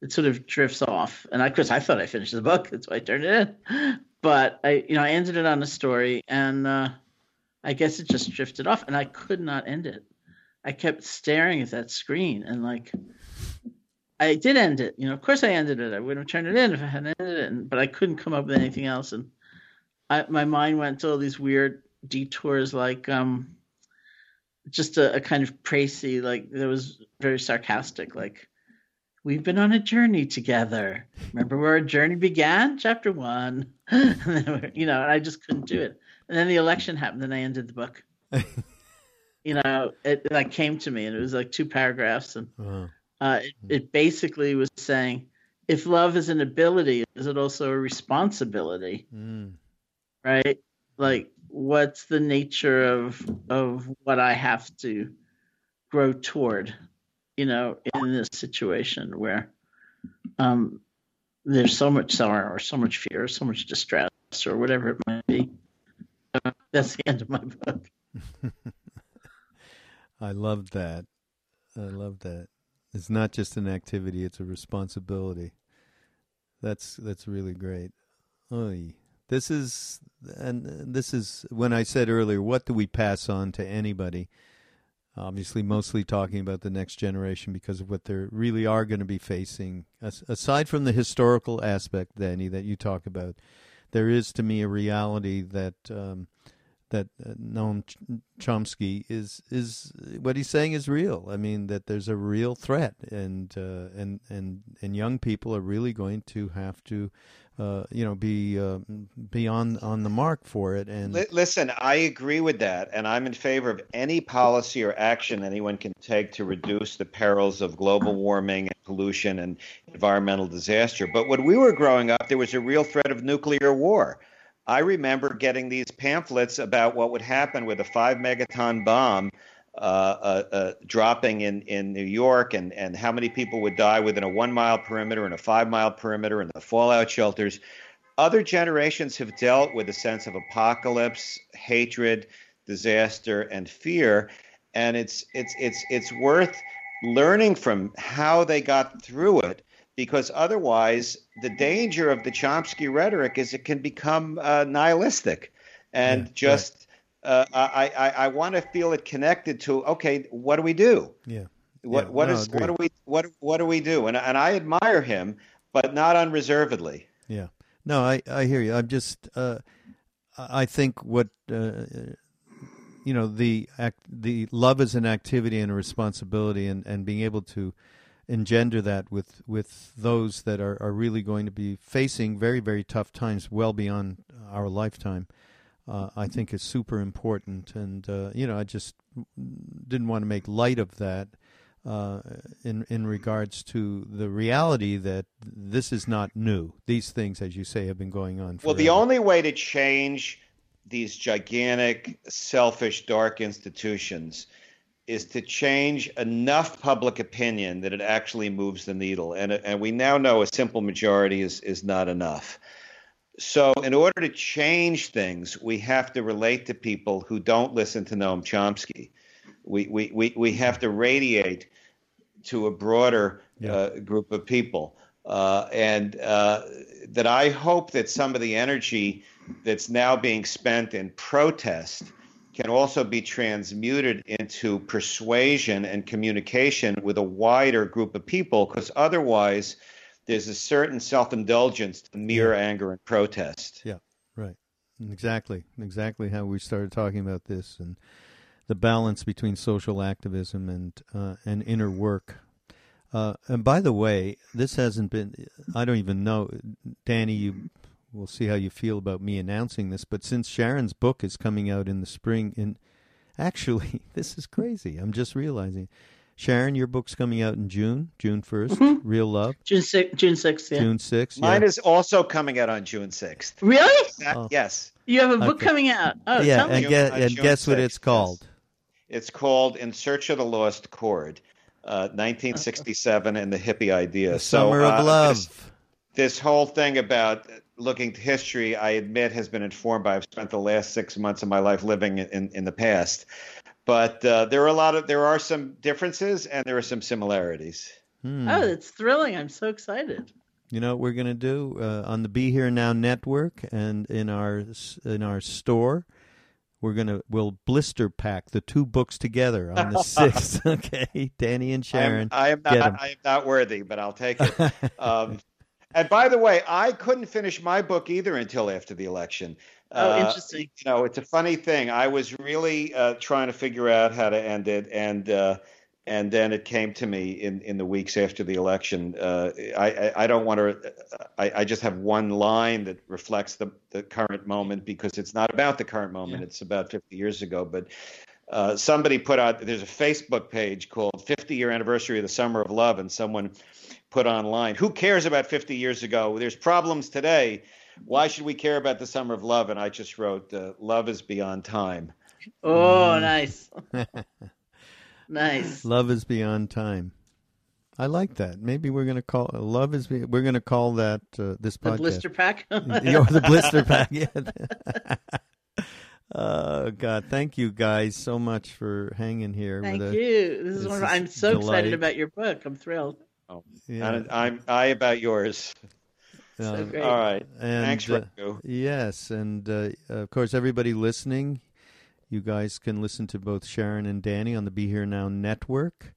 S3: It sort of drifts off. And of course i thought i finished the book. That's why i turned it in. But i you know i ended it on a story and uh i guess it just drifted off and i could not end it I kept staring at that screen and like I did end it. You know, of course I ended it. I wouldn't have turned it in if I hadn't ended it, but I couldn't come up with anything else. And I, my mind went to all these weird detours, like um, just a, a kind of précis, like that was very sarcastic, like we've been on a journey together. Remember where our journey began? Chapter one. you know, I just couldn't do it. And then the election happened, and I ended the book. you know, it like came to me, and it was like two paragraphs, and uh-huh. uh, it, it basically was saying, if love is an ability, is it also a responsibility? Mm. Right? Like, what's the nature of of what I have to grow toward? You know, in this situation where um, there's so much sorrow or so much fear or so much distress or whatever it might be. Uh, that's the end of my book.
S1: I love that. I love that. It's not just an activity; it's a responsibility. That's that's really great. Oy. This is and this is when I said earlier, what do we pass on to anybody? Obviously, mostly talking about the next generation because of what they really are going to be facing. Aside from the historical aspect, Danny, that you talk about, there is to me a reality that um, that uh, Noam Chomsky is is what he's saying is real. I mean that there's a real threat, and uh, and and and young people are really going to have to uh, you know, be uh, be on on the mark for it. And
S2: listen, I agree with that, and I'm in favor of any policy or action anyone can take to reduce the perils of global warming, and pollution, and environmental disaster. But when we were growing up, there was a real threat of nuclear war. I remember getting these pamphlets about what would happen with a five megaton bomb Uh, uh, uh, dropping in, in New York and, and how many people would die within a one mile perimeter and a five mile perimeter and the fallout shelters. Other generations have dealt with a sense of apocalypse, hatred, disaster, and fear. And it's, it's, it's, it's worth learning from how they got through it because otherwise, the danger of the Chomsky rhetoric is it can become uh, nihilistic and yeah, just. Uh, I, I, I want to feel it connected to okay, what do we do?
S1: Yeah.
S2: What yeah, what no, is, what do we what what do we do? And and I admire him, but not unreservedly.
S1: Yeah. No, I I hear you. I'm just uh, I think what uh, you know the act the love is an activity and a responsibility, and and being able to engender that with with those that are are really going to be facing very very tough times well beyond our lifetime uh, I think is super important. And uh, you know, I just didn't want to make light of that uh, in in regards to the reality that this is not new. These things, as you say, have been going on. Forever.
S2: Well, the only way to change these gigantic, selfish, dark institutions is to change enough public opinion that it actually moves the needle. And, and we now know a simple majority is, is not enough. So, in order to change things, we have to relate to people who don't listen to Noam Chomsky. We, we, we, we have to radiate to a broader yeah. uh, group of people. Uh, and uh, that I hope that some of the energy that's now being spent in protest can also be transmuted into persuasion and communication with a wider group of people, because otherwise, there's a certain self-indulgence to mere yeah. anger and protest.
S1: Yeah, right. Exactly, exactly how we started talking about this and the balance between social activism and uh, and inner work. Uh, and by the way, this hasn't been. I don't even know, Danny. You we'll see how you feel about me announcing this. But since Sharon's book is coming out in the spring, in actually, this is crazy. I'm just realizing Sharon, your book's coming out in June, June 1st, mm-hmm. Real Love.
S3: June 6th, June 6th, yeah.
S1: June 6th.
S2: Mine is also coming out on June 6th.
S3: Really?
S2: oh. Yes.
S3: You have a book okay. coming out. Oh,
S1: yeah,
S3: and,
S1: get, and guess 6th, what it's called?
S2: It's called In Search of the Lost Chord, uh, 1967 and the hippie idea.
S1: The so, Summer of uh, Love.
S2: This, this whole thing about looking to history, I admit, has been informed by I've spent the last six months of my life living in, in the past but uh, there are a lot of there are some differences and there are some similarities.
S3: Hmm. Oh, it's thrilling! I'm so excited.
S1: You know what we're going to do uh, on the Be Here Now network and in our in our store. We're gonna we'll blister pack the two books together on the sixth. okay, Danny and Sharon.
S2: I am, I am not I am not worthy, but I'll take it. um, and by the way, I couldn't finish my book either until after the election.
S3: Oh, uh, interesting.
S2: Uh, you know, it's a funny thing. I was really uh, trying to figure out how to end it, and uh, and then it came to me in, in the weeks after the election. Uh, I, I, I don't want to. I, I just have one line that reflects the the current moment because it's not about the current moment. Yeah. It's about 50 years ago, but. Uh, somebody put out there's a Facebook page called 50 year anniversary of the summer of love and someone put online who cares about 50 years ago there's problems today why should we care about the summer of love? And I just wrote, uh, love is beyond time.
S3: Oh, mm. nice. nice.
S1: Love is beyond time. I like that. Maybe we're going to call love is we're going to call that uh, this
S3: the
S1: podcast.
S3: blister pack.
S1: You're the blister pack. Yeah. Oh God! Thank you guys so much for hanging here.
S3: Thank
S1: with
S3: you. This is
S1: this
S3: wonderful.
S1: is
S3: I'm so
S1: delight.
S3: excited about your book. I'm thrilled.
S2: Oh,
S1: Yeah.
S2: and I'm I about yours.
S3: So
S1: Um,
S3: great.
S2: All right.
S1: and,
S2: Thanks,
S1: uh, Yes, and uh, of course, everybody listening, you guys can listen to both Sharon and Danny on the Be Here Now Network,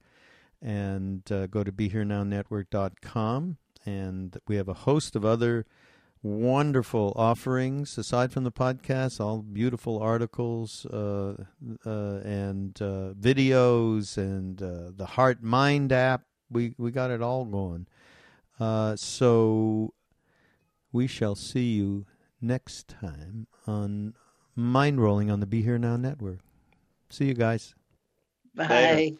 S1: and uh, go to BeHereNowNetwork.com, and we have a host of other wonderful offerings aside from the podcast. All beautiful articles uh, uh, and uh, videos, and uh, the Heart Mind app. We we got it all going. Uh, so we shall see you next time on Mind Rolling on the Be Here Now Network. See you guys.
S3: Bye.
S2: Later.